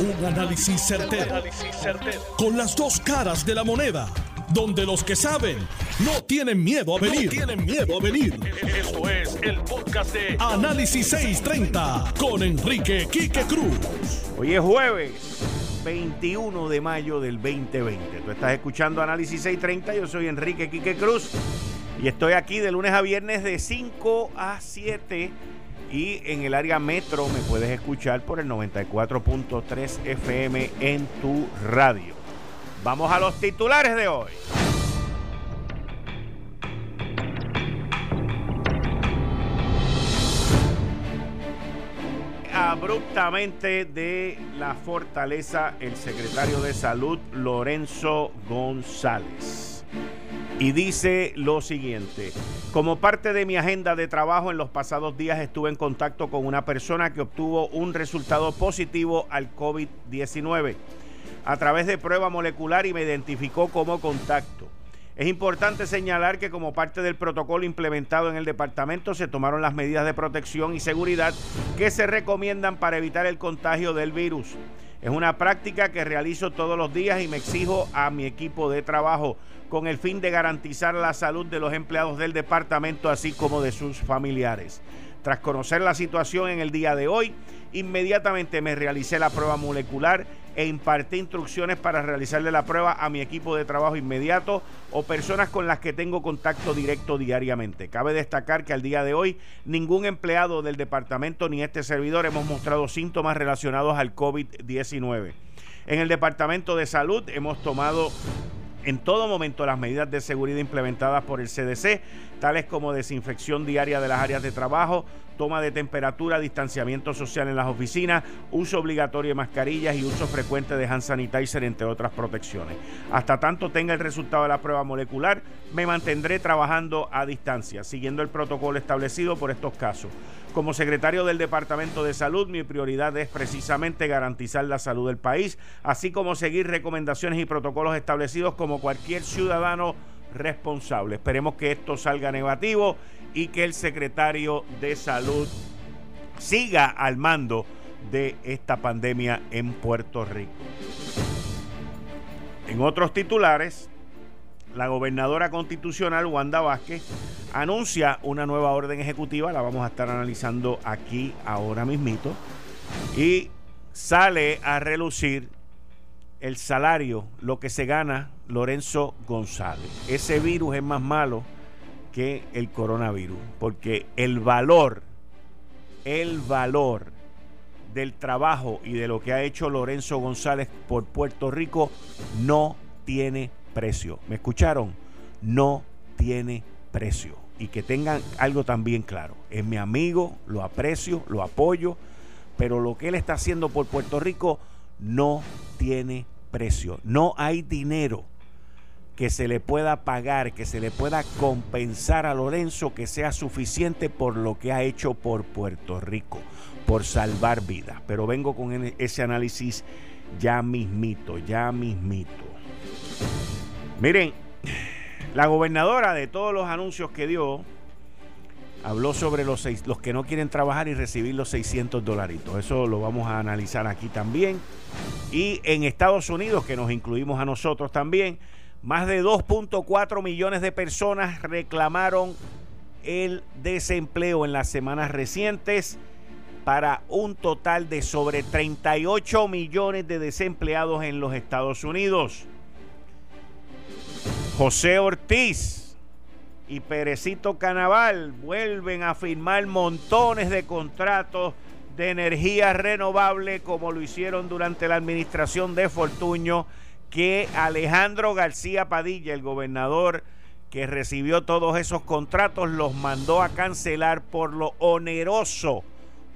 Un análisis certero, Con las dos caras de la moneda. Donde los que saben no tienen miedo a venir. tienen miedo a venir. Esto es el podcast de Análisis 630 con Enrique Quique Cruz. Hoy es jueves 21 de mayo del 2020. Tú estás escuchando Análisis 630. Yo soy Enrique Quique Cruz. Y estoy aquí de lunes a viernes de 5 a 7 y en el área metro me puedes escuchar por el 94.3 FM en tu radio. Vamos a los titulares de hoy. Abruptamente de la fortaleza el secretario de salud Lorenzo González y dice lo siguiente, como parte de mi agenda de trabajo en los pasados días estuve en contacto con una persona que obtuvo un resultado positivo al COVID-19 a través de prueba molecular y me identificó como contacto. Es importante señalar que como parte del protocolo implementado en el departamento se tomaron las medidas de protección y seguridad que se recomiendan para evitar el contagio del virus. Es una práctica que realizo todos los días y me exijo a mi equipo de trabajo con el fin de garantizar la salud de los empleados del departamento así como de sus familiares. Tras conocer la situación en el día de hoy, inmediatamente me realicé la prueba molecular e impartí instrucciones para realizarle la prueba a mi equipo de trabajo inmediato o personas con las que tengo contacto directo diariamente. Cabe destacar que al día de hoy ningún empleado del departamento ni este servidor hemos mostrado síntomas relacionados al COVID-19. En el Departamento de Salud hemos tomado en todo momento las medidas de seguridad implementadas por el CDC, tales como desinfección diaria de las áreas de trabajo, toma de temperatura, distanciamiento social en las oficinas, uso obligatorio de mascarillas y uso frecuente de hand sanitizer, entre otras protecciones. Hasta tanto tenga el resultado de la prueba molecular, me mantendré trabajando a distancia, siguiendo el protocolo establecido por estos casos. Como secretario del Departamento de Salud, mi prioridad es precisamente garantizar la salud del país, así como seguir recomendaciones y protocolos establecidos como cualquier ciudadano responsable. Esperemos que esto salga negativo y que el secretario de Salud siga al mando de esta pandemia en Puerto Rico. En otros titulares, la gobernadora constitucional Wanda Vázquez anuncia una nueva orden ejecutiva, la vamos a estar analizando aquí ahora mismito, y sale a relucir el salario, lo que se gana Lorenzo González. Ese virus es más malo que el coronavirus, porque el valor, el valor del trabajo y de lo que ha hecho Lorenzo González por Puerto Rico no tiene precio. ¿Me escucharon? No tiene precio. Y que tengan algo también claro. Es mi amigo, lo aprecio, lo apoyo, pero lo que él está haciendo por Puerto Rico no tiene precio. No hay dinero que se le pueda pagar, que se le pueda compensar a Lorenzo que sea suficiente por lo que ha hecho por Puerto Rico, por salvar vidas. Pero vengo con ese análisis ya mismito, ya mismito. Miren, la gobernadora de todos los anuncios que dio, habló sobre los, seis, los que no quieren trabajar y recibir los 600 dolaritos. Eso lo vamos a analizar aquí también. Y en Estados Unidos, que nos incluimos a nosotros también, más de 2.4 millones de personas reclamaron el desempleo en las semanas recientes para un total de sobre 38 millones de desempleados en los Estados Unidos. José Ortiz y Perecito Canaval vuelven a firmar montones de contratos de energía renovable como lo hicieron durante la administración de Fortuño, que Alejandro García Padilla, el gobernador que recibió todos esos contratos, los mandó a cancelar por lo oneroso,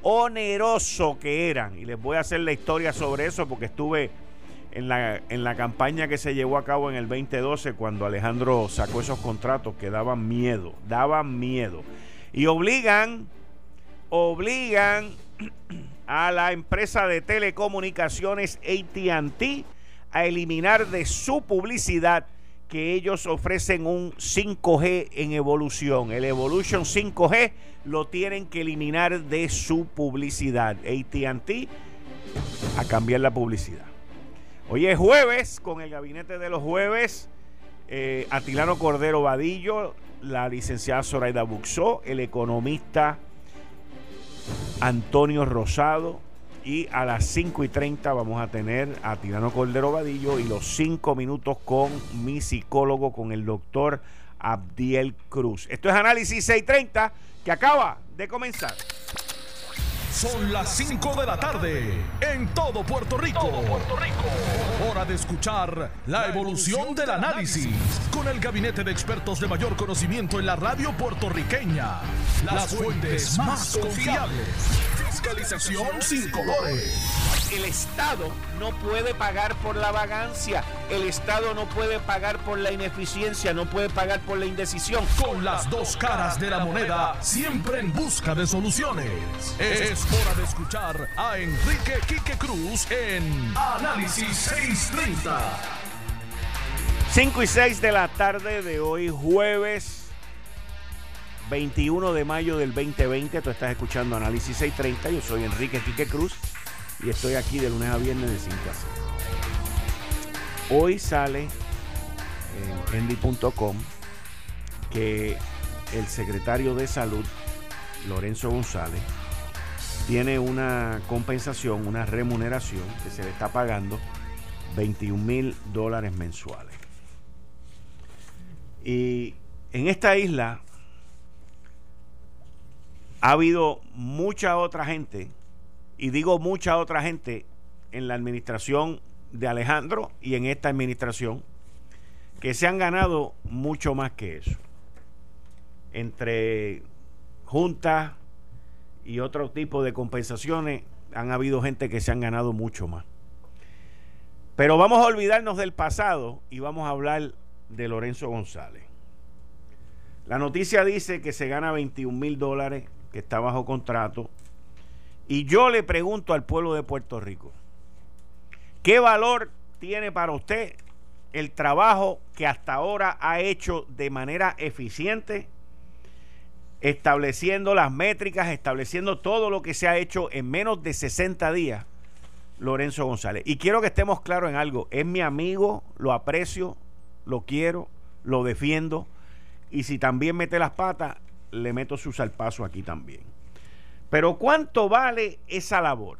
oneroso que eran. Y les voy a hacer la historia sobre eso porque estuve en la, en la campaña que se llevó a cabo en el 2012, cuando Alejandro sacó esos contratos que daban miedo, daban miedo. Y obligan, obligan a la empresa de telecomunicaciones ATT a eliminar de su publicidad que ellos ofrecen un 5G en evolución. El Evolution 5G lo tienen que eliminar de su publicidad. ATT a cambiar la publicidad. Hoy es jueves, con el gabinete de los jueves, eh, Atilano Cordero Vadillo, la licenciada Zoraida Buxó, el economista Antonio Rosado, y a las 5 y 30 vamos a tener a Atilano Cordero Vadillo y los 5 minutos con mi psicólogo, con el doctor Abdiel Cruz. Esto es Análisis 630 que acaba de comenzar. Son las 5 de la tarde en todo Puerto Rico. Puerto Rico. Hora de escuchar la evolución del análisis con el gabinete de expertos de mayor conocimiento en la radio puertorriqueña. Las fuentes más confiables. Fiscalización sin colores el Estado no puede pagar por la vagancia, el Estado no puede pagar por la ineficiencia, no puede pagar por la indecisión. Con las dos caras de la moneda, siempre en busca de soluciones. Es hora de escuchar a Enrique Quique Cruz en Análisis 630. 5 y 6 de la tarde de hoy, jueves 21 de mayo del 2020. Tú estás escuchando Análisis 630. Yo soy Enrique Quique Cruz y estoy aquí de lunes a viernes de 5 a 6. Hoy sale en endy.com que el secretario de salud, Lorenzo González, tiene una compensación, una remuneración que se le está pagando 21 mil dólares mensuales. Y en esta isla ha habido mucha otra gente y digo mucha otra gente en la administración de Alejandro y en esta administración que se han ganado mucho más que eso. Entre juntas y otro tipo de compensaciones han habido gente que se han ganado mucho más. Pero vamos a olvidarnos del pasado y vamos a hablar de Lorenzo González. La noticia dice que se gana 21 mil dólares, que está bajo contrato, y yo le pregunto al pueblo de Puerto Rico, ¿qué valor tiene para usted el trabajo que hasta ahora ha hecho de manera eficiente, estableciendo las métricas, estableciendo todo lo que se ha hecho en menos de 60 días, Lorenzo González? Y quiero que estemos claros en algo, es mi amigo, lo aprecio, lo quiero, lo defiendo, y si también mete las patas, le meto su salpazo aquí también. Pero ¿cuánto vale esa labor?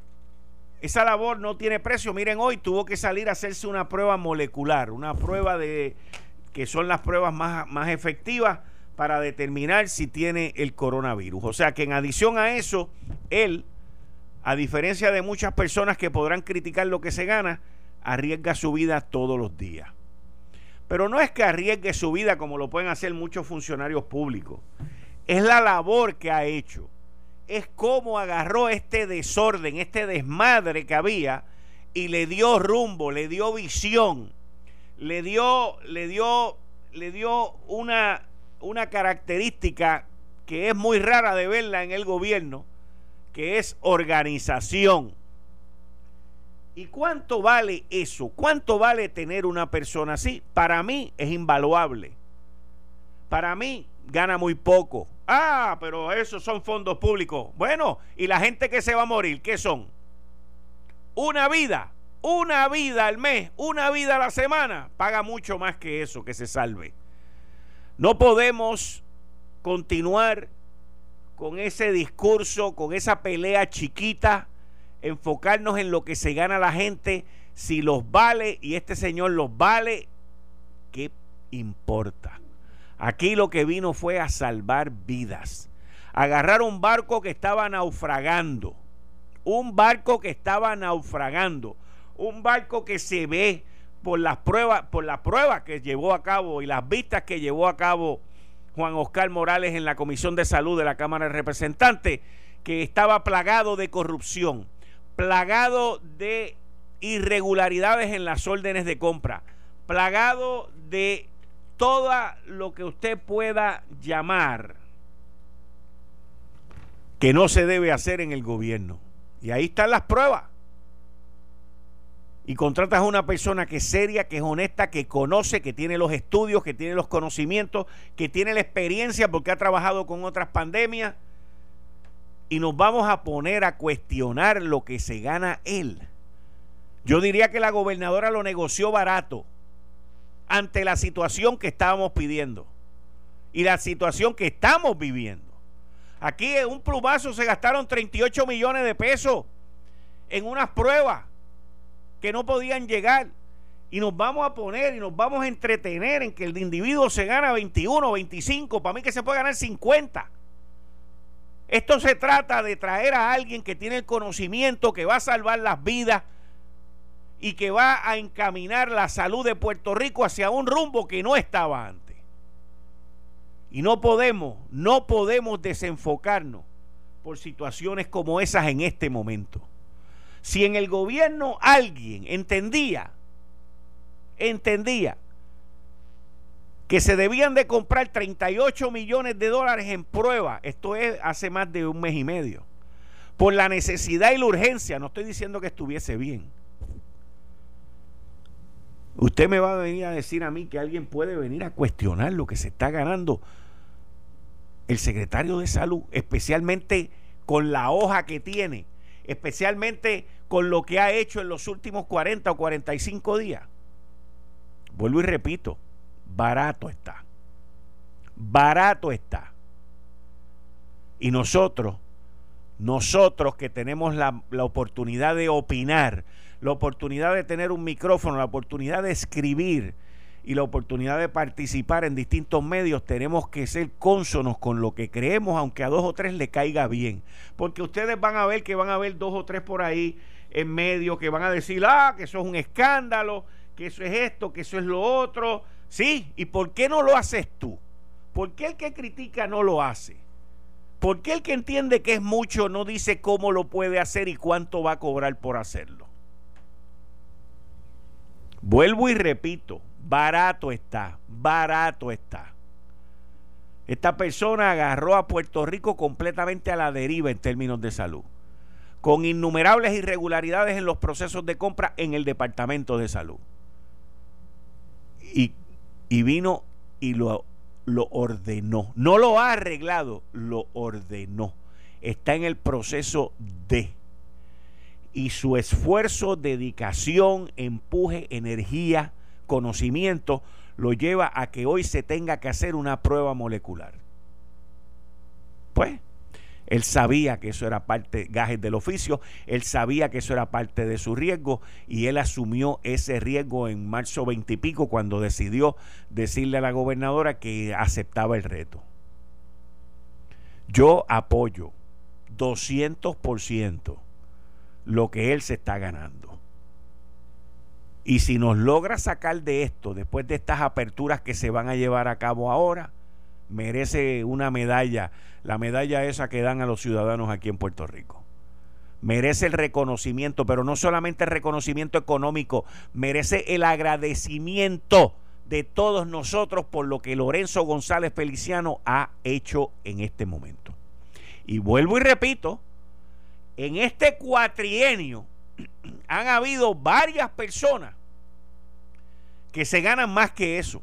Esa labor no tiene precio. Miren, hoy tuvo que salir a hacerse una prueba molecular, una prueba de que son las pruebas más, más efectivas para determinar si tiene el coronavirus. O sea que en adición a eso, él, a diferencia de muchas personas que podrán criticar lo que se gana, arriesga su vida todos los días. Pero no es que arriesgue su vida como lo pueden hacer muchos funcionarios públicos. Es la labor que ha hecho es cómo agarró este desorden, este desmadre que había y le dio rumbo, le dio visión, le dio, le dio, le dio una, una característica que es muy rara de verla en el gobierno, que es organización. ¿Y cuánto vale eso? ¿Cuánto vale tener una persona así? Para mí es invaluable. Para mí gana muy poco. Ah, pero esos son fondos públicos. Bueno, ¿y la gente que se va a morir? ¿Qué son? Una vida, una vida al mes, una vida a la semana. Paga mucho más que eso, que se salve. No podemos continuar con ese discurso, con esa pelea chiquita, enfocarnos en lo que se gana la gente, si los vale y este señor los vale, ¿qué importa? Aquí lo que vino fue a salvar vidas. Agarrar un barco que estaba naufragando. Un barco que estaba naufragando. Un barco que se ve por las pruebas, por la prueba que llevó a cabo y las vistas que llevó a cabo Juan Oscar Morales en la Comisión de Salud de la Cámara de Representantes, que estaba plagado de corrupción, plagado de irregularidades en las órdenes de compra, plagado de todo lo que usted pueda llamar que no se debe hacer en el gobierno. Y ahí están las pruebas. Y contratas a una persona que es seria, que es honesta, que conoce, que tiene los estudios, que tiene los conocimientos, que tiene la experiencia porque ha trabajado con otras pandemias. Y nos vamos a poner a cuestionar lo que se gana él. Yo diría que la gobernadora lo negoció barato ante la situación que estábamos pidiendo y la situación que estamos viviendo. Aquí en un plumazo se gastaron 38 millones de pesos en unas pruebas que no podían llegar. Y nos vamos a poner y nos vamos a entretener en que el individuo se gana 21, 25, para mí que se puede ganar 50. Esto se trata de traer a alguien que tiene el conocimiento, que va a salvar las vidas y que va a encaminar la salud de Puerto Rico hacia un rumbo que no estaba antes. Y no podemos, no podemos desenfocarnos por situaciones como esas en este momento. Si en el gobierno alguien entendía, entendía que se debían de comprar 38 millones de dólares en prueba, esto es hace más de un mes y medio, por la necesidad y la urgencia, no estoy diciendo que estuviese bien, Usted me va a venir a decir a mí que alguien puede venir a cuestionar lo que se está ganando el secretario de salud, especialmente con la hoja que tiene, especialmente con lo que ha hecho en los últimos 40 o 45 días. Vuelvo y repito, barato está. Barato está. Y nosotros, nosotros que tenemos la, la oportunidad de opinar, la oportunidad de tener un micrófono, la oportunidad de escribir y la oportunidad de participar en distintos medios, tenemos que ser cónsonos con lo que creemos, aunque a dos o tres le caiga bien. Porque ustedes van a ver que van a haber dos o tres por ahí en medio que van a decir, ah, que eso es un escándalo, que eso es esto, que eso es lo otro. Sí, ¿y por qué no lo haces tú? ¿Por qué el que critica no lo hace? ¿Por qué el que entiende que es mucho no dice cómo lo puede hacer y cuánto va a cobrar por hacerlo? Vuelvo y repito, barato está, barato está. Esta persona agarró a Puerto Rico completamente a la deriva en términos de salud, con innumerables irregularidades en los procesos de compra en el Departamento de Salud. Y, y vino y lo, lo ordenó. No lo ha arreglado, lo ordenó. Está en el proceso de y su esfuerzo, dedicación, empuje, energía, conocimiento, lo lleva a que hoy se tenga que hacer una prueba molecular. Pues, él sabía que eso era parte, gajes del oficio, él sabía que eso era parte de su riesgo y él asumió ese riesgo en marzo veintipico cuando decidió decirle a la gobernadora que aceptaba el reto. Yo apoyo 200% lo que él se está ganando. Y si nos logra sacar de esto, después de estas aperturas que se van a llevar a cabo ahora, merece una medalla, la medalla esa que dan a los ciudadanos aquí en Puerto Rico. Merece el reconocimiento, pero no solamente el reconocimiento económico, merece el agradecimiento de todos nosotros por lo que Lorenzo González Feliciano ha hecho en este momento. Y vuelvo y repito, en este cuatrienio han habido varias personas que se ganan más que eso.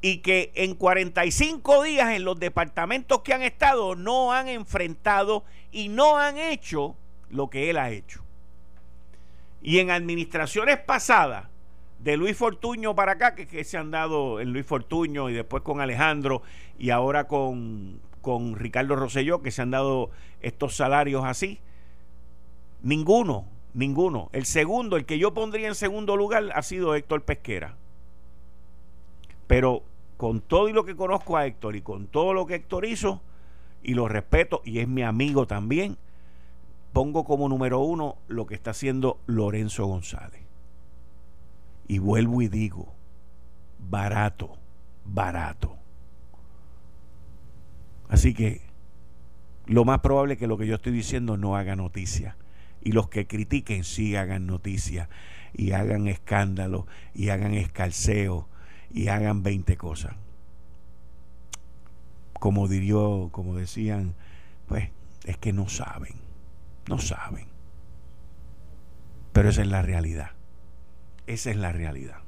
Y que en 45 días en los departamentos que han estado no han enfrentado y no han hecho lo que él ha hecho. Y en administraciones pasadas, de Luis Fortuño para acá, que, se han dado en Luis Fortuño y después con Alejandro y ahora con, con Ricardo Rosselló, que se han dado estos salarios así. Ninguno, ninguno. El segundo, el que yo pondría en segundo lugar, ha sido Héctor Pesquera. Pero con todo y lo que conozco a Héctor y con todo lo que Héctor hizo, y lo respeto, y es mi amigo también, pongo como número uno lo que está haciendo Lorenzo González. Y vuelvo y digo, barato, barato. Así que lo más probable es que lo que yo estoy diciendo no haga noticia. Y los que critiquen sí hagan noticia. Y hagan escándalo. Y hagan escalceo. Y hagan 20 cosas. Como diría, como decían, pues es que no saben. No saben. Pero esa es la realidad. Esa es la realidad.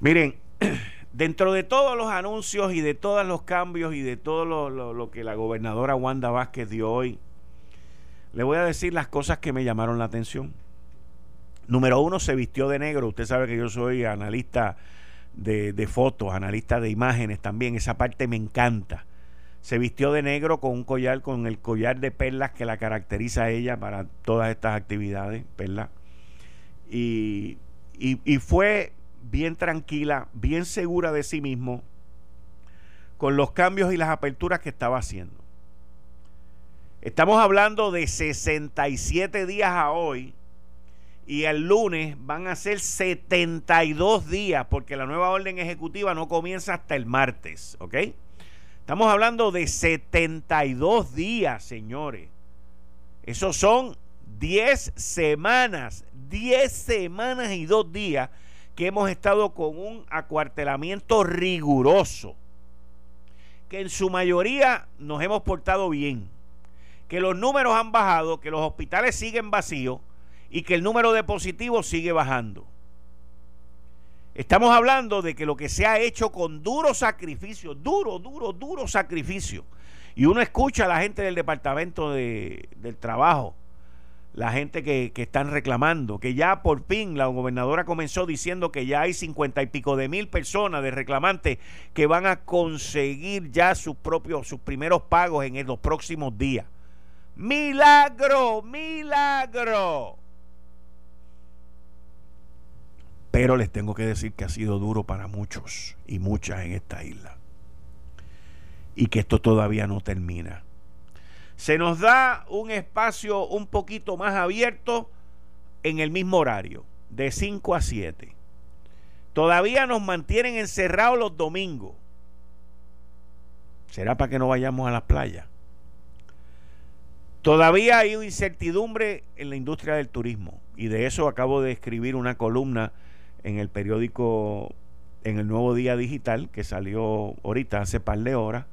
Miren, dentro de todos los anuncios y de todos los cambios y de todo lo, que la gobernadora Wanda Vázquez dio hoy, le voy a decir las cosas que me llamaron la atención. Número uno, se vistió de negro. Usted sabe que yo soy analista de, fotos, analista de imágenes también. Esa parte me encanta. Se vistió de negro con un collar, con el collar de perlas que la caracteriza a ella para todas estas actividades, ¿verdad? Y, y, fue bien tranquila, bien segura de sí mismo, con los cambios y las aperturas que estaba haciendo. Estamos hablando de 67 días a hoy y el lunes van a ser 72 días porque la nueva orden ejecutiva no comienza hasta el martes, ¿ok? Estamos hablando de 72 días, señores. Esos son 10 semanas, 10 semanas y 2 días que hemos estado con un acuartelamiento riguroso. Que en su mayoría nos hemos portado bien. Que los números han bajado, que los hospitales siguen vacíos y que el número de positivos sigue bajando. Estamos hablando de que lo que se ha hecho con duro sacrificio, duro, duro, duro sacrificio. Y uno escucha a la gente del Departamento de, del Trabajo, la gente que, que, están reclamando, que ya por fin la gobernadora comenzó diciendo que ya hay cincuenta y pico de mil personas de reclamantes que van a conseguir ya sus propios, sus primeros pagos en los próximos días. Milagro, milagro. Pero les tengo que decir que ha sido duro para muchos y muchas en esta isla. Y que esto todavía no termina. Se nos da un espacio un poquito más abierto en el mismo horario, de 5 a 7. Todavía nos mantienen encerrados los domingos. ¿Será para que no vayamos a las playas? Todavía hay incertidumbre en la industria del turismo y de eso acabo de escribir una columna en el periódico, en el nuevo día digital que salió ahorita hace par de horas,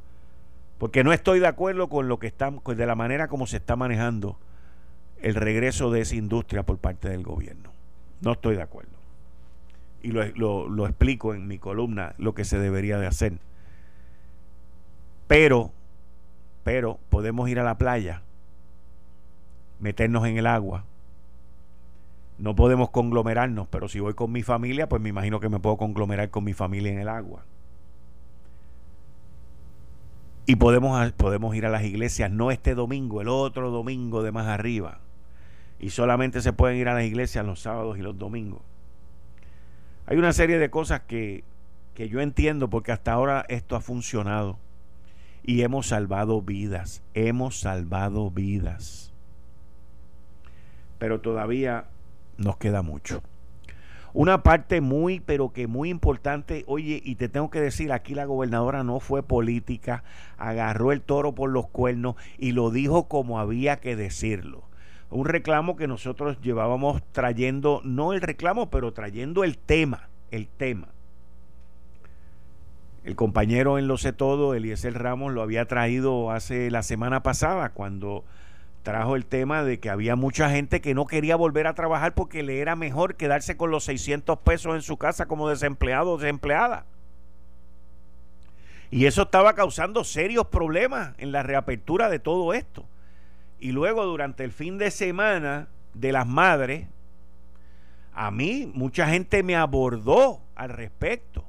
porque no estoy de acuerdo con lo que está, de la manera como se está manejando el regreso de esa industria por parte del gobierno. No estoy de acuerdo. Y lo, lo explico en mi columna lo que se debería de hacer. Pero, pero podemos ir a la playa, meternos en el agua, no podemos conglomerarnos, pero si voy con mi familia, pues me imagino que me puedo conglomerar con mi familia en el agua. Y podemos, podemos ir a las iglesias, no este domingo, el otro domingo de más arriba. Y solamente se pueden ir a las iglesias los sábados y los domingos. Hay una serie de cosas que, que yo entiendo porque hasta ahora esto ha funcionado. Y hemos salvado vidas, hemos salvado vidas. Pero todavía nos queda mucho. Una parte muy, pero que muy importante, oye, y te tengo que decir, aquí la gobernadora no fue política, agarró el toro por los cuernos y lo dijo como había que decirlo. Un reclamo que nosotros llevábamos trayendo, no el reclamo, pero trayendo el tema, el tema. El compañero en Lo sé todo, Eliezer Ramos, lo había traído hace la semana pasada, cuando trajo el tema de que había mucha gente que no quería volver a trabajar porque le era mejor quedarse con los 600 pesos en su casa como desempleado o desempleada. Y eso estaba causando serios problemas en la reapertura de todo esto. Y luego durante el fin de semana de las madres, a mí mucha gente me abordó al respecto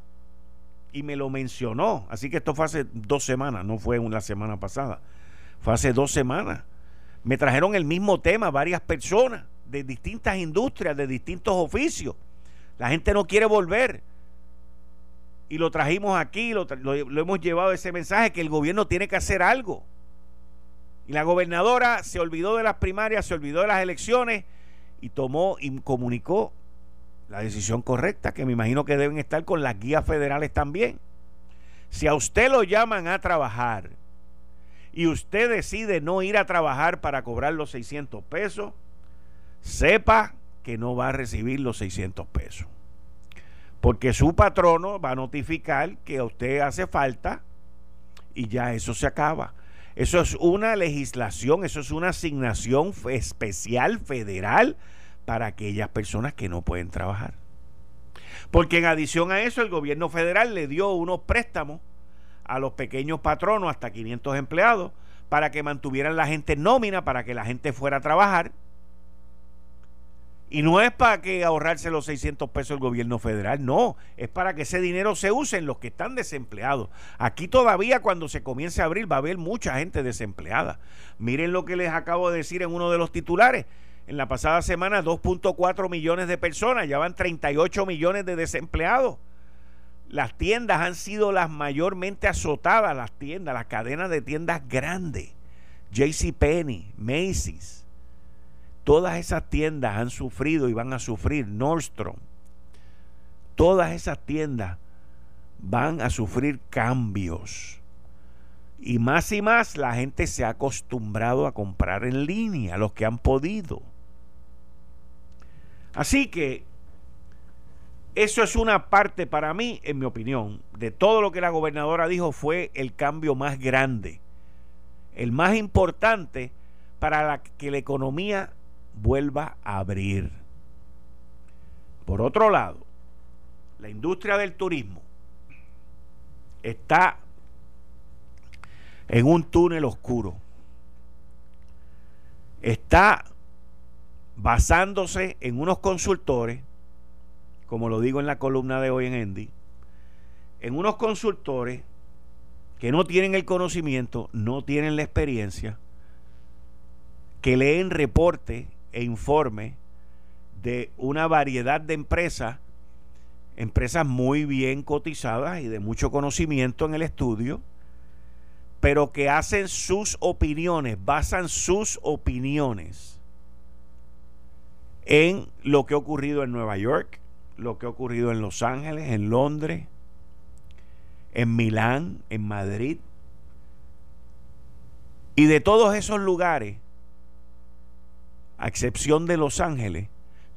y me lo mencionó. Así que esto fue hace dos semanas, no fue una semana pasada. Fue hace dos semanas me trajeron el mismo tema varias personas de distintas industrias, de distintos oficios. La gente no quiere volver. Y lo trajimos aquí, lo, hemos llevado ese mensaje que el gobierno tiene que hacer algo. Y la gobernadora se olvidó de las primarias, se olvidó de las elecciones y tomó y comunicó la decisión correcta, que me imagino que deben estar con las guías federales también. Si a usted lo llaman a trabajar y usted decide no ir a trabajar para cobrar los 600 pesos, sepa que no va a recibir los 600 pesos. Porque su patrono va a notificar que a usted hace falta y ya eso se acaba. Eso es una legislación, eso es una asignación especial federal para aquellas personas que no pueden trabajar. Porque en adición a eso el gobierno federal le dio unos préstamos a los pequeños patronos hasta 500 empleados para que mantuvieran la gente nómina, para que la gente fuera a trabajar. Y no es para que ahorrarse los 600 pesos el gobierno federal, no, es para que ese dinero se use en los que están desempleados. Aquí todavía cuando se comience a abrir va a haber mucha gente desempleada. Miren lo que les acabo de decir en uno de los titulares. En la pasada semana 2.4 millones de personas, ya van 38 millones de desempleados. Las tiendas han sido las mayormente azotadas, las tiendas, las cadenas de tiendas grandes. JCPenney, Macy's, todas esas tiendas han sufrido y van a sufrir. Nordstrom, todas esas tiendas van a sufrir cambios. Y más y más la gente se ha acostumbrado a comprar en línea, los que han podido. Así que eso es una parte para mí, en mi opinión, de todo lo que la gobernadora dijo fue el cambio más grande, el más importante para que la economía vuelva a abrir. Por otro lado, la industria del turismo está en un túnel oscuro. Está basándose en unos consultores, como lo digo en la columna de hoy en Endy, en unos consultores que no tienen el conocimiento, no tienen la experiencia, que leen reportes e informes de una variedad de empresas, empresas muy bien cotizadas y de mucho conocimiento en el estudio, pero que hacen sus opiniones, basan sus opiniones en lo que ha ocurrido en Nueva York, lo que ha ocurrido en Los Ángeles, en Londres, en Milán, en Madrid. Y de todos esos lugares, a excepción de Los Ángeles,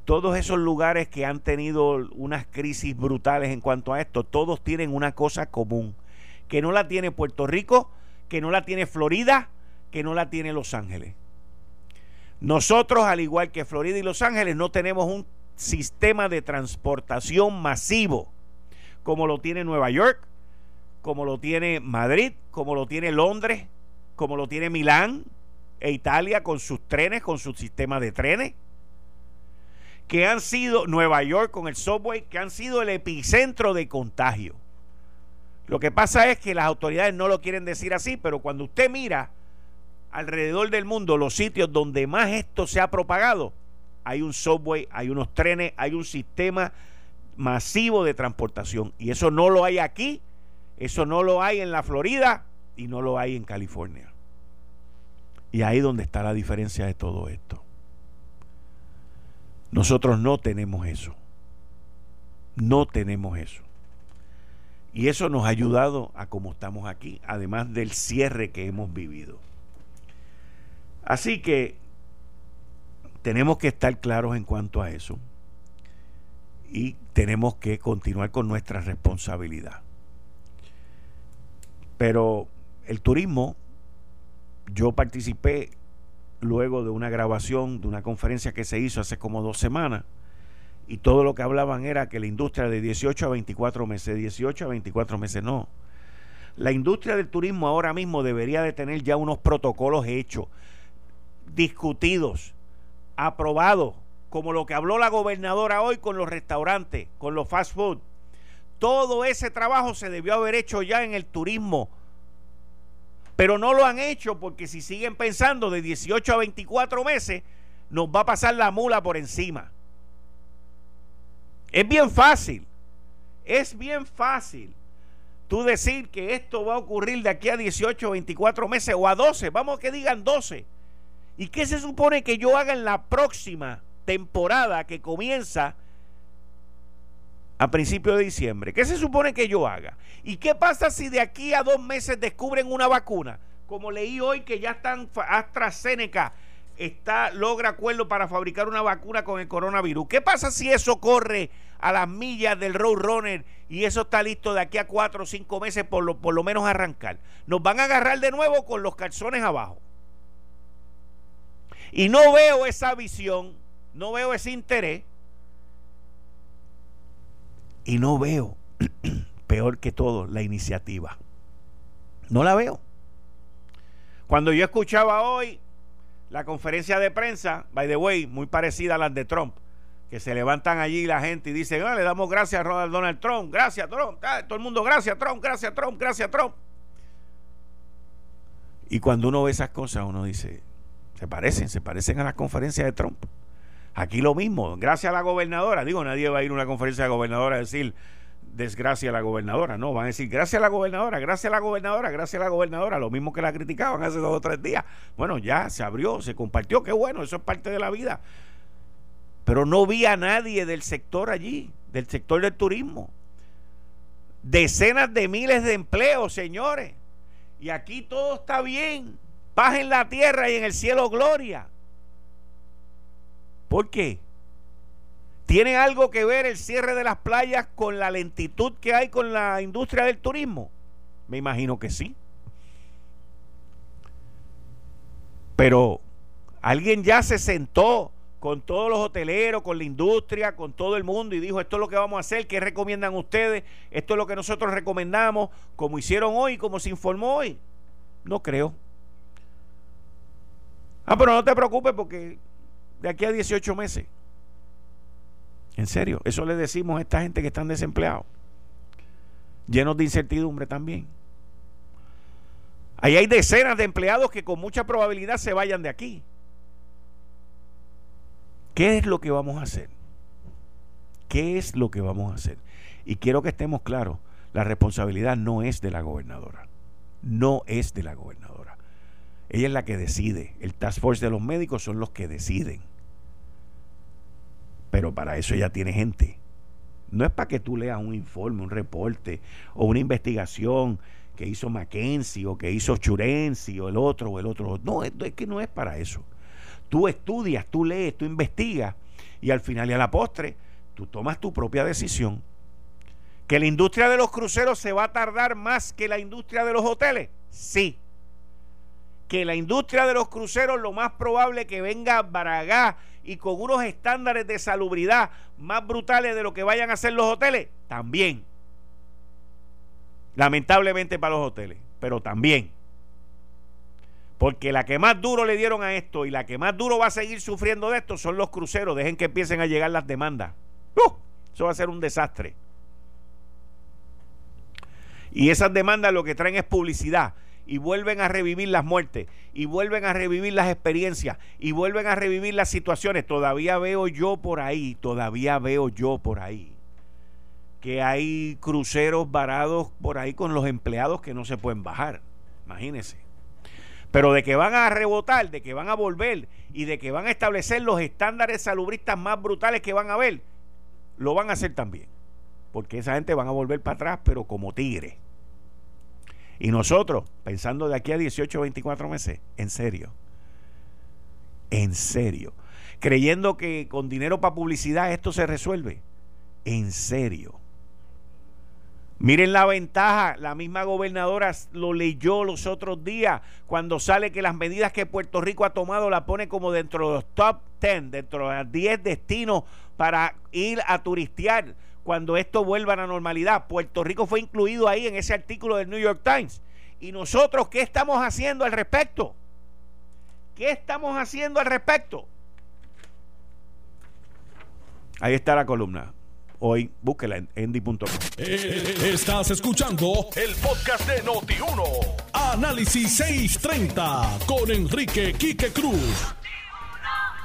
todos esos lugares que han tenido unas crisis brutales en cuanto a esto, todos tienen una cosa común, que no la tiene Puerto Rico, que no la tiene Florida, que no la tiene Los Ángeles. Nosotros, al igual que Florida y Los Ángeles, no tenemos un sistema de transportación masivo como lo tiene Nueva York, como lo tiene Madrid, como lo tiene Londres, como lo tiene Milán e Italia con sus trenes, con su sistema de trenes, que han sido Nueva York con el subway, que han sido el epicentro de contagio. Lo que pasa es que las autoridades no lo quieren decir así, pero cuando usted mira alrededor del mundo, los sitios donde más esto se ha propagado, hay un subway, hay unos trenes, hay un sistema masivo de transportación. Y eso no lo hay aquí, eso no lo hay en la Florida y no lo hay en California. Y ahí donde está la diferencia de todo esto. Nosotros no tenemos eso. No tenemos eso. Y eso nos ha ayudado a como estamos aquí, además del cierre que hemos vivido. Así que tenemos que estar claros en cuanto a eso y tenemos que continuar con nuestra responsabilidad. Pero el turismo, yo participé luego de una grabación de una conferencia que se hizo hace como dos semanas y todo lo que hablaban era que la industria de 18 a 24 meses, 18 a 24 meses no. La industria del turismo ahora mismo debería de tener ya unos protocolos hechos discutidos, aprobados, como lo que habló la gobernadora hoy con los restaurantes, con los fast food. Todo ese trabajo se debió haber hecho ya en el turismo. Pero no lo han hecho porque si siguen pensando de 18 a 24 meses, nos va a pasar la mula por encima. Es bien fácil. Es bien fácil tú decir que esto va a ocurrir de aquí a 18 o 24 meses o a 12. Vamos a que digan 12. ¿Y qué se supone que yo haga en la próxima temporada que comienza a principios de diciembre? ¿Qué se supone que yo haga? ¿Y qué pasa si de aquí a dos meses descubren una vacuna? Como leí hoy que ya están AstraZeneca está logra acuerdo para fabricar una vacuna con el coronavirus. ¿Qué pasa si eso corre a las millas del Roadrunner y eso está listo de aquí a cuatro o cinco meses por lo, por lo menos arrancar? Nos van a agarrar de nuevo con los calzones abajo. Y no veo esa visión, no veo ese interés. Y no veo, peor que todo, la iniciativa. No la veo. Cuando yo escuchaba hoy la conferencia de prensa, by the way, muy parecida a la de Trump, que se levantan allí la gente y dicen, ah, le damos gracias a Donald Trump, gracias Trump, todo el mundo gracias Trump, gracias Trump, gracias Trump. Y cuando uno ve esas cosas, uno dice, se parecen, se parecen a las conferencias de Trump. Aquí lo mismo, gracias a la gobernadora. Digo, nadie va a ir a una conferencia de gobernadora a decir desgracia a la gobernadora. No, van a decir gracias a la gobernadora, gracias a la gobernadora, gracias a la gobernadora. Lo mismo que la criticaban hace dos o tres días. Bueno, ya se abrió, se compartió, qué bueno, eso es parte de la vida. Pero no vi a nadie del sector allí, del sector del turismo. Decenas de miles de empleos, señores. Y aquí todo está bien. Paz en la tierra y en el cielo gloria. ¿Por qué? ¿Tiene algo que ver el cierre de las playas con la lentitud que hay con la industria del turismo? Me imagino que sí. Pero alguien ya se sentó con todos los hoteleros, con la industria, con todo el mundo y dijo, esto es lo que vamos a hacer, ¿qué recomiendan ustedes? Esto es lo que nosotros recomendamos, como hicieron hoy, como se informó hoy. No creo. Ah, pero no te preocupes porque de aquí a 18 meses. En serio, eso le decimos a esta gente que están desempleados, llenos de incertidumbre también. Ahí hay decenas de empleados que con mucha probabilidad se vayan de aquí. ¿Qué es lo que vamos a hacer? ¿Qué es lo que vamos a hacer? Y quiero que estemos claros, la responsabilidad no es de la gobernadora. No es de la gobernadora. Ella es la que decide. El task force de los médicos son los que deciden. Pero para eso ella tiene gente. No es para que tú leas un informe, un reporte o una investigación que hizo Mackenzie o que hizo Churenzi o el otro o el otro. No, es que no es para eso. Tú estudias, tú lees, tú investigas y al final y a la postre tú tomas tu propia decisión. ¿Que la industria de los cruceros se va a tardar más que la industria de los hoteles? Sí. Que la industria de los cruceros lo más probable que venga a Baragá y con unos estándares de salubridad más brutales de lo que vayan a hacer los hoteles, también. Lamentablemente para los hoteles, pero también. Porque la que más duro le dieron a esto y la que más duro va a seguir sufriendo de esto son los cruceros. Dejen que empiecen a llegar las demandas. ¡Uh! Eso va a ser un desastre. Y esas demandas lo que traen es publicidad. Y vuelven a revivir las muertes. Y vuelven a revivir las experiencias. Y vuelven a revivir las situaciones. Todavía veo yo por ahí. Todavía veo yo por ahí. Que hay cruceros varados por ahí con los empleados que no se pueden bajar. Imagínense. Pero de que van a rebotar, de que van a volver y de que van a establecer los estándares salubristas más brutales que van a haber, lo van a hacer también. Porque esa gente van a volver para atrás, pero como tigre. Y nosotros, pensando de aquí a 18 o 24 meses, en serio. En serio. Creyendo que con dinero para publicidad esto se resuelve. En serio. Miren la ventaja, la misma gobernadora lo leyó los otros días cuando sale que las medidas que Puerto Rico ha tomado la pone como dentro de los top 10, dentro de los 10 destinos para ir a turistear cuando esto vuelva a la normalidad. Puerto Rico fue incluido ahí en ese artículo del New York Times. ¿Y nosotros qué estamos haciendo al respecto? ¿Qué estamos haciendo al respecto? Ahí está la columna hoy. Búsquela en endy.com. Eh, estás escuchando el podcast de Noti1. Análisis 630 con Enrique Quique Cruz.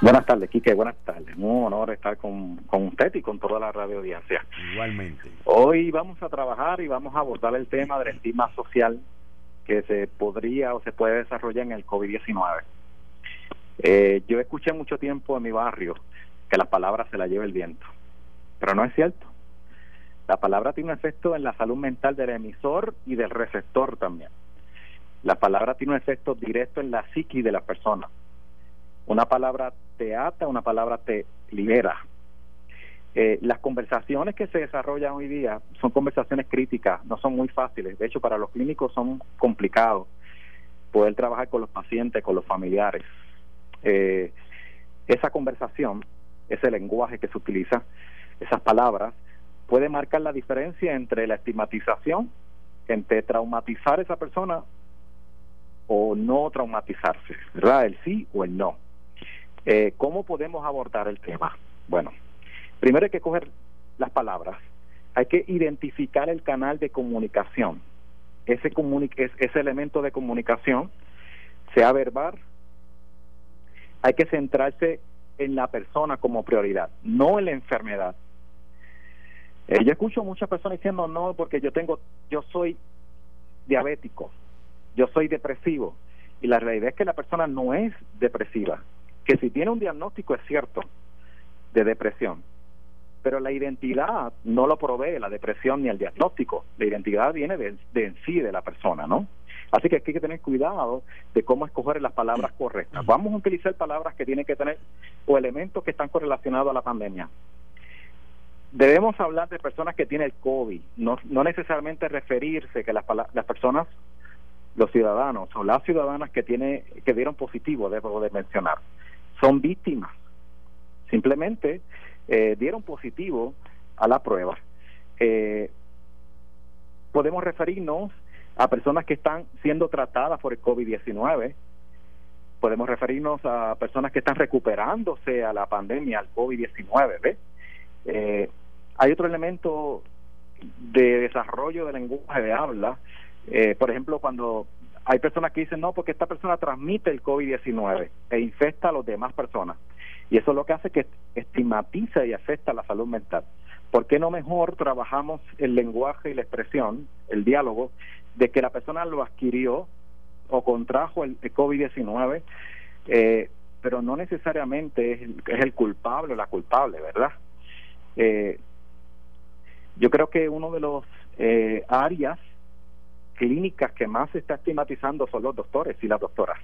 Buenas tardes, Quique. Buenas tardes. Un honor estar con, con usted y con toda la radio audiencia. Igualmente. Hoy vamos a trabajar y vamos a abordar el tema del estigma social que se podría o se puede desarrollar en el COVID-19. Eh, yo escuché mucho tiempo en mi barrio que la palabra se la lleva el viento. Pero no es cierto. La palabra tiene un efecto en la salud mental del emisor y del receptor también. La palabra tiene un efecto directo en la psiqui de la persona. Una palabra te ata, una palabra te libera. Eh, las conversaciones que se desarrollan hoy día son conversaciones críticas, no son muy fáciles. De hecho, para los clínicos son complicados poder trabajar con los pacientes, con los familiares. Eh, esa conversación, ese lenguaje que se utiliza, esas palabras, puede marcar la diferencia entre la estigmatización, entre traumatizar a esa persona o no traumatizarse, ¿verdad? El sí o el no. Eh, ¿Cómo podemos abordar el tema? Bueno, Primero hay que coger las palabras, hay que identificar el canal de comunicación, ese, ese elemento de comunicación, sea verbal, hay que centrarse en la persona como prioridad, no en la enfermedad. Eh, yo escucho muchas personas diciendo no porque yo tengo, yo soy diabético, yo soy depresivo y la realidad es que la persona no es depresiva, que si tiene un diagnóstico es cierto de depresión, pero la identidad no lo provee la depresión ni el diagnóstico, la identidad viene de, de en sí de la persona, ¿no? Así que hay que tener cuidado de cómo escoger las palabras correctas. Vamos a utilizar palabras que tienen que tener o elementos que están correlacionados a la pandemia. Debemos hablar de personas que tienen el COVID, no, no necesariamente referirse que las, las personas, los ciudadanos o las ciudadanas que, tiene, que dieron positivo, debo de mencionar, son víctimas. Simplemente eh, dieron positivo a la prueba. Eh, podemos referirnos a personas que están siendo tratadas por el COVID-19. Podemos referirnos a personas que están recuperándose a la pandemia, al COVID-19. Eh, hay otro elemento de desarrollo del lenguaje de habla. Eh, por ejemplo, cuando hay personas que dicen, no, porque esta persona transmite el COVID-19 e infecta a las demás personas. Y eso es lo que hace que estigmatiza y afecta la salud mental. ¿Por qué no mejor trabajamos el lenguaje y la expresión, el diálogo, de que la persona lo adquirió o contrajo el, COVID-19, eh, pero no necesariamente es, el culpable o la culpable, ¿verdad? Eh, yo creo que uno de los eh, áreas clínicas que más se está estigmatizando son los doctores y las doctoras.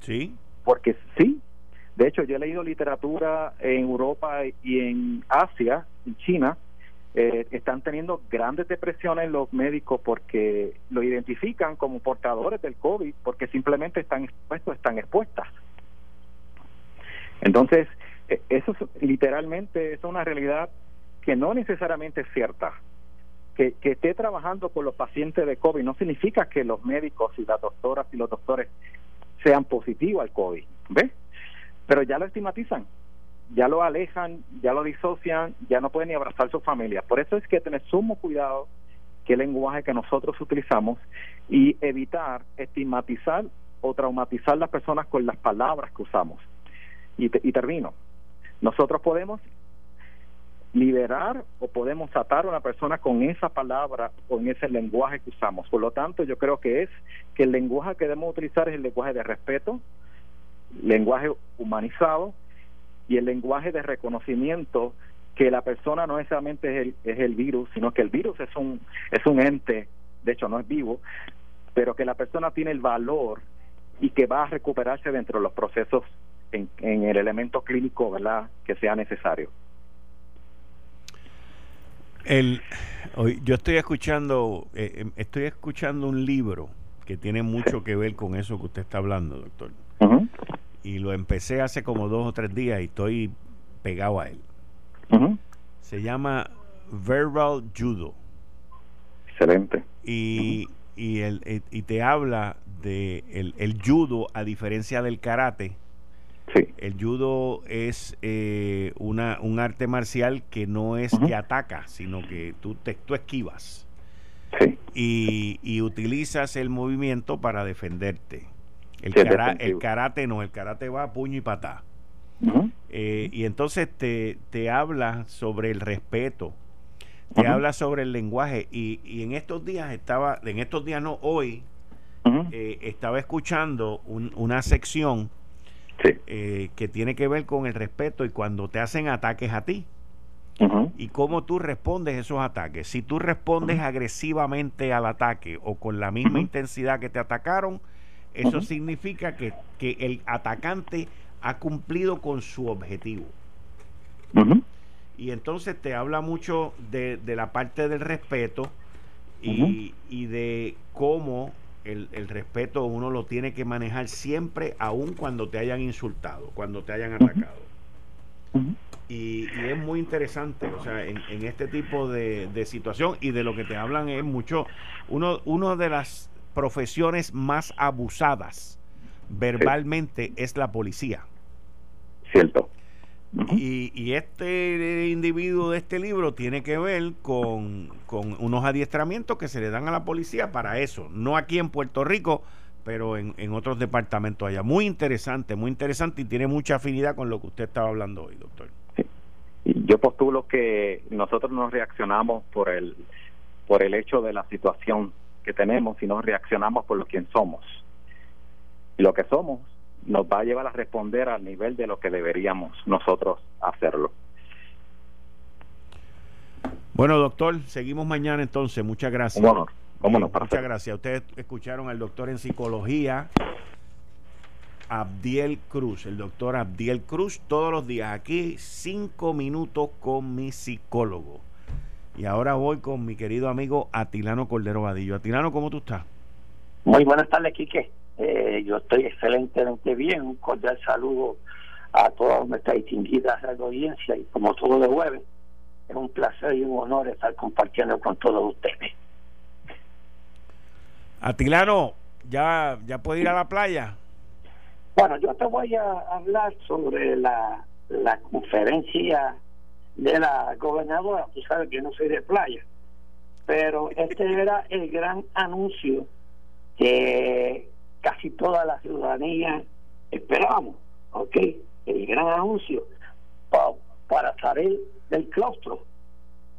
Sí. Porque sí, de hecho yo he leído literatura en Europa y en Asia, en China, eh, están teniendo grandes depresiones los médicos porque lo identifican como portadores del COVID porque simplemente están expuestos, están expuestas. Entonces, eh, eso literalmente es una realidad que no necesariamente es cierta. Que, que esté trabajando con los pacientes de COVID no significa que los médicos y las doctoras y los doctores sean positivos al COVID, ¿ves? Pero ya lo estigmatizan ya lo alejan, ya lo disocian, ya no pueden ni abrazar su familia. Por eso es que tener sumo cuidado qué lenguaje que nosotros utilizamos y evitar estigmatizar o traumatizar a las personas con las palabras que usamos. Y, y termino. Nosotros podemos liberar o podemos atar a una persona con esa palabra o en ese lenguaje que usamos. Por lo tanto, yo creo que es que el lenguaje que debemos utilizar es el lenguaje de respeto, lenguaje humanizado, y el lenguaje de reconocimiento que la persona no necesariamente es el, es el virus, sino que el virus es un, es un ente, de hecho no es vivo, pero que la persona tiene el valor y que va a recuperarse dentro de los procesos en, en el elemento clínico verdad que sea necesario. El, hoy, yo estoy escuchando, eh, em, estoy escuchando un libro que tiene mucho que ver con eso que usted está hablando, doctor y lo empecé hace como dos o tres días y estoy pegado a él. Se llama Verbal Judo. Excelente. Y, y, el, eh, y te habla de el, judo, a diferencia del karate. Sí. El judo es eh, una, un arte marcial que no es que ataca, sino que tú, te, tú esquivas. Sí. Y, y utilizas el movimiento para defenderte. El, el karate no, el karate va a puño y patá. Eh, y entonces te, te habla sobre el respeto, te habla sobre el lenguaje. Y, y, en estos días estaba, en estos días no, hoy, eh, estaba escuchando una sección eh, que tiene que ver con el respeto y cuando te hacen ataques a ti. Y cómo tú respondes esos ataques. Si tú respondes agresivamente al ataque o con la misma intensidad que te atacaron, eso significa que, el atacante ha cumplido con su objetivo. Y entonces te habla mucho de, la parte del respeto y, de cómo el, respeto uno lo tiene que manejar siempre, aun cuando te hayan insultado, cuando te hayan atacado. Y, es muy interesante, o sea, en, este tipo de, de, situación y de lo que te hablan es mucho, uno, uno de las profesiones más abusadas verbalmente es la policía. Cierto. Y, este individuo de este libro tiene que ver con, con, unos adiestramientos que se le dan a la policía para eso, no aquí en Puerto Rico, pero en, en otros departamentos allá. Muy interesante, muy interesante y tiene mucha afinidad con lo que usted estaba hablando hoy, doctor. Yo postulo que nosotros no reaccionamos por el, por el hecho de la situación que tenemos, sino reaccionamos por lo que somos. Y lo que somos nos va a llevar a responder al nivel de lo que deberíamos nosotros hacerlo. Bueno, doctor, seguimos mañana entonces. Muchas gracias. Bueno, Muchas gracias. Ustedes escucharon al doctor en psicología, Abdiel Cruz, el doctor Abdiel Cruz, todos los días aquí, cinco minutos con mi psicólogo. Y ahora voy con mi querido amigo Atilano Cordero Vadillo. Atilano, ¿cómo tú estás? Muy buenas tardes, Quique. Eh, yo estoy excelentemente bien. Un cordial saludo a todas nuestras distinguidas audiencia y como todo de jueves, es un placer y un honor estar compartiendo con todos ustedes. Atilano, ¿ya, ya puede ir a la playa? Bueno, yo te voy a hablar sobre la, la conferencia de la gobernadora. Tú sabes que no soy de playa, pero este era el gran anuncio que casi toda la ciudadanía esperábamos, ¿ok? El gran anuncio para salir del claustro.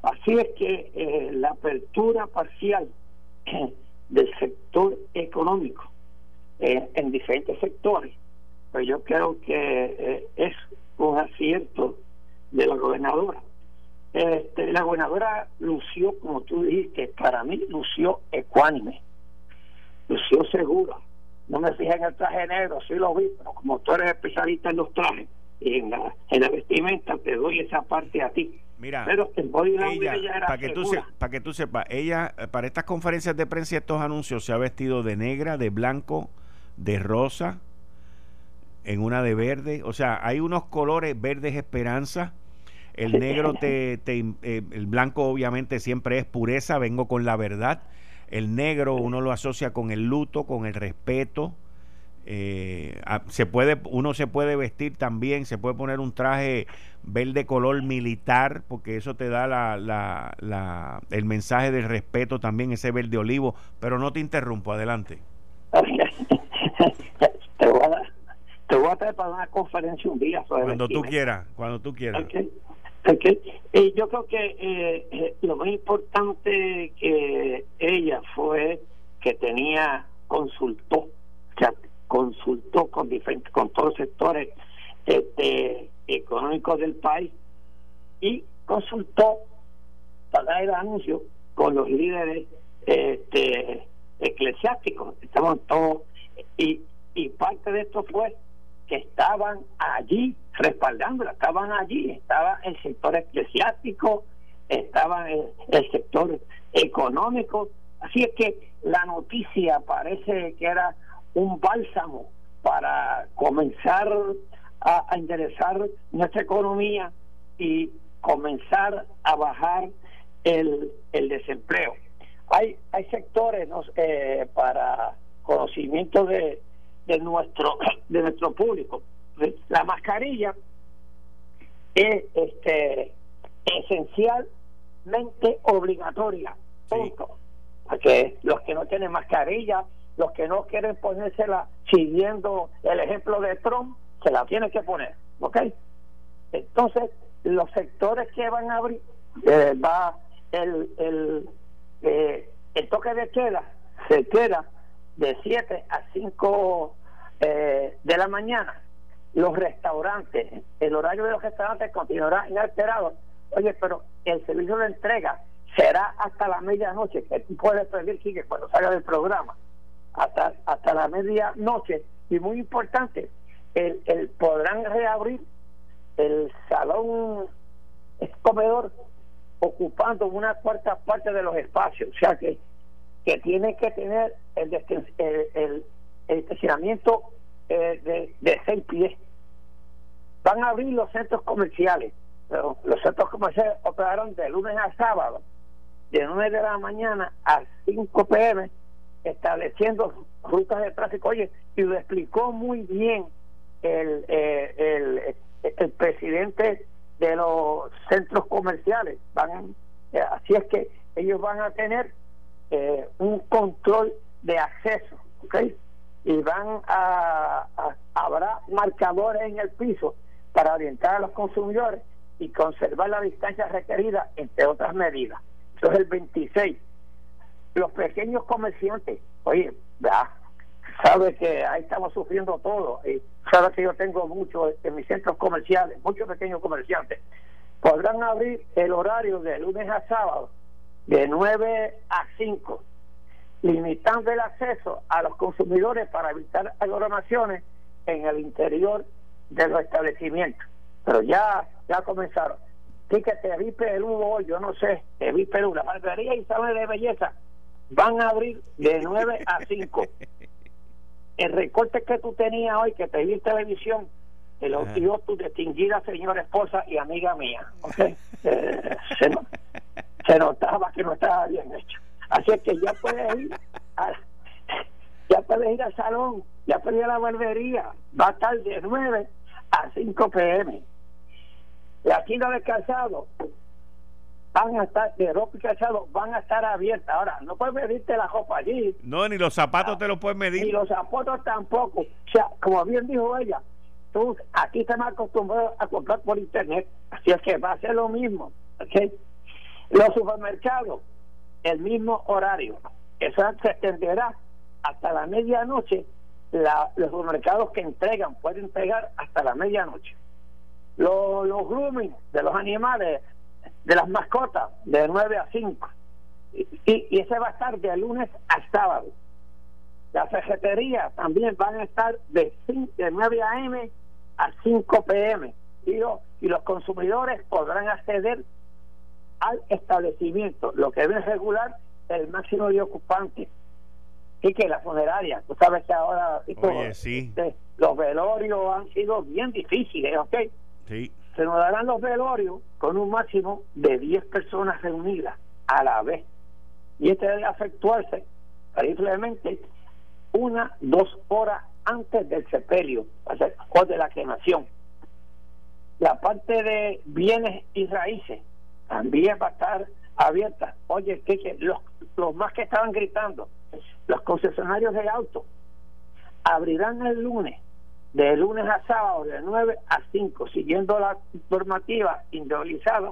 Así es que eh, la apertura parcial del sector económico eh, en diferentes sectores, pues yo creo que eh, es un acierto de la gobernadora. Este, la gobernadora lució, como tú dijiste, para mí lució ecuánime, lució segura. No me fijé en el traje negro, sí lo vi, pero como tú eres especialista en los trajes y en la, en la vestimenta, te doy esa parte a ti. Mira, pero ella, para que, tú para que tú sepas, ella eh, para estas conferencias de prensa y estos anuncios se ha vestido de negra, de blanco, de rosa, en una de verde. O sea, hay unos colores verdes esperanza. El negro te, te eh, el blanco obviamente siempre es pureza, vengo con la verdad. El negro uno lo asocia con el luto, con el respeto eh, se puede, uno se puede vestir también, se puede poner un traje verde color militar, porque eso te da la, la, el mensaje del respeto también, ese verde olivo. Pero no te interrumpo, adelante. te, voy a te voy a traer para una conferencia un día. cuando tú quieras, cuando tú quieras. Y yo creo que eh, eh, lo más importante que ella fue que tenía, consultó, o sea, consultó con diferentes, con todos los sectores este, económicos del país y consultó para el anuncio con los líderes este, eclesiásticos. Estaban todos y, y parte de esto fue que estaban allí respaldándola, estaban allí, estaba el sector eclesiástico, estaba el, sector económico, así es que la noticia parece que era un bálsamo para comenzar a, a enderezar nuestra economía y comenzar a bajar el, el desempleo. Hay, hay sectores eh, para conocimiento de, de nuestro de nuestro público. La mascarilla es este esencialmente obligatoria. Punto. Porque los que no tienen mascarilla los que no quieren ponérsela siguiendo el ejemplo de Trump, se la tienen que poner, ¿ok? Entonces, los sectores que van a abrir, eh, va el, el, eh, el toque de queda, se queda de 7 a 5 eh, de la mañana. Los restaurantes, el horario de los restaurantes continuará inalterado. Oye, pero el servicio de entrega será hasta la medianoche, que tú puedes pedir, que cuando salga del programa hasta, hasta la medianoche. Y muy importante, el, el podrán reabrir el salón comedor ocupando una cuarta parte de los espacios. O sea que, que tiene que tener el, el, estacionamiento eh, de, de seis pies. Van a abrir los centros comerciales. Los centros comerciales operaron de lunes a sábado, de 9 de la mañana a 5 pm estableciendo rutas de tráfico. Oye, y lo explicó muy bien el, eh, el el presidente de los centros comerciales. Van, eh, así es que ellos van a tener eh, un control de acceso, ¿ok? Y van a, habrá marcadores en el piso para orientar a los consumidores y conservar la distancia requerida, entre otras medidas. Eso es el 26. Los pequeños comerciantes, oye, sabe que ahí estamos sufriendo todo. Y sabe que yo tengo muchos en mis centros comerciales, muchos pequeños comerciantes. Podrán abrir el horario de lunes a sábado de 9 a 5, limitando el acceso a los consumidores para evitar aglomeraciones en el interior de los establecimientos. Pero ya, ya comenzaron. Sí que te vi Perú yo no sé, te vi Perú, la barbería y salones de belleza van a abrir de 9 a 5. El recorte que tú tenías hoy, que te vi en televisión, te lo dio tu distinguida señora esposa y amiga mía. ¿okay? Eh, se, notaba que no estaba bien hecho. Así es que ya puedes ir ya puedes ir al salón, ya puedes ir a la barbería. Va a estar de 9 a 5 pm. La tienda de calzado van a estar, de ropa y calzado van a estar abiertas. Ahora, no puedes medirte la ropa allí. No, ni los zapatos te los puedes medir. Ni los zapatos tampoco. O sea, como bien dijo ella, tú aquí estamos acostumbrados a comprar por internet, así es que va a ser lo mismo. ¿okay? Los supermercados, el mismo horario. Eso se extenderá hasta la medianoche. los supermercados que entregan pueden entregar hasta la medianoche los, los grooming de los animales, de las mascotas, de 9 a 5. Y, y, ese va a estar de lunes a sábado. Las ferreterías también van a estar de, de 9 a.m. a 5 p.m. Y, y los consumidores podrán acceder al establecimiento, lo que debe regular el máximo de ocupantes. Y que la funeraria, tú sabes que ahora este, los velorios han sido bien difíciles, ¿ok? Se nos darán los velorios con un máximo de 10 personas reunidas a la vez. Y este debe efectuarse simplemente una, dos horas antes del sepelio o de la cremación. La parte de bienes y raíces también va a estar abierta. Oye, que, los, los más que estaban gritando, los concesionarios de autos abrirán el lunes de lunes a sábado de 9 a 5, siguiendo la normativa individualizada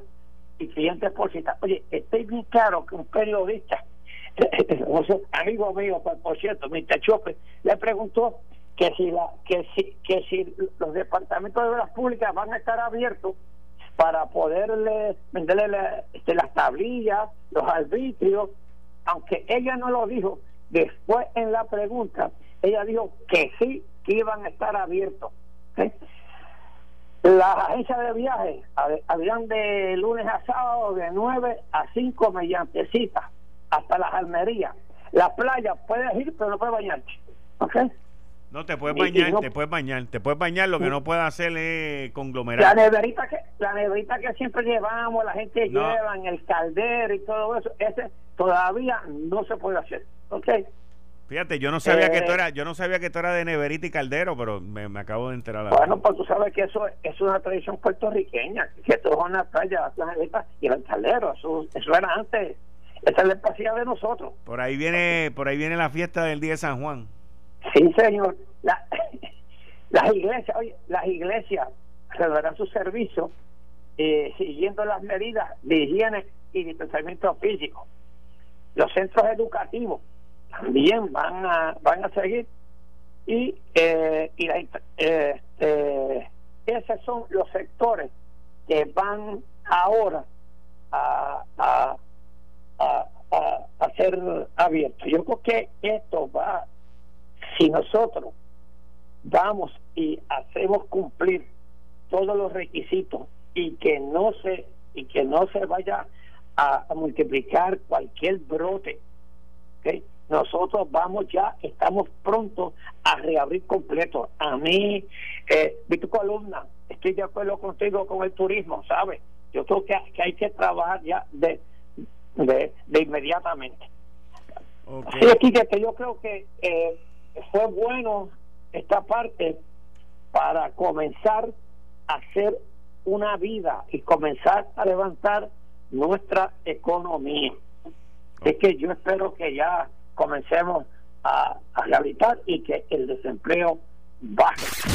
y clientes por cita. Oye, estoy bien claro que un periodista, amigo mío, por, cierto, Mr. Chope, le preguntó que si la que si que si los departamentos de obras públicas van a estar abiertos para poderle venderle este, las tablillas, los arbitrios, aunque ella no lo dijo, después en la pregunta ella dijo que sí que iban a estar abiertos. Las agencias de viaje habían de lunes a sábado de 9 a 5 mediante cita hasta las almerías. La playa puedes ir, pero no puedes bañarte. No te puedes bañar, te puedes bañar, te puedes bañar, lo que no puedes hacer es conglomerar. La neverita que, la neverita que siempre llevamos, la gente lleva en el caldero y todo eso, ese todavía no se puede hacer. ¿ok? Fíjate, yo no sabía que tú eh, era, yo no sabía que tú era de neverita y caldero, pero me, acabo de enterar. bueno, pues tú sabes que eso es una tradición puertorriqueña, que tú una playa, la neverita y el caldero, eso, eso era antes, esa es la de nosotros. Por ahí viene, por ahí viene la fiesta del día de San Juan. Sí, señor. las iglesias, oye, las iglesias revelarán su servicio eh, siguiendo las medidas de higiene y distanciamiento físico. Los centros educativos también van a van a seguir y eh, y eh, eh, esos son los sectores que van ahora a, a, a, a, ser abiertos. Yo creo que esto va, si nosotros vamos y hacemos cumplir todos los requisitos y que no se y que no se vaya a, multiplicar cualquier brote ¿okay? nosotros vamos ya, estamos prontos a reabrir completo. A mí, eh, tu columna, estoy de acuerdo contigo con el turismo, ¿sabes? Yo creo que, hay que trabajar ya de, de, inmediatamente. Así que yo creo que eh, fue bueno esta parte para comenzar hacer una vida y comenzar a levantar nuestra economía. Es que yo espero que ya comencemos a, a rehabilitar y que el desempleo baje.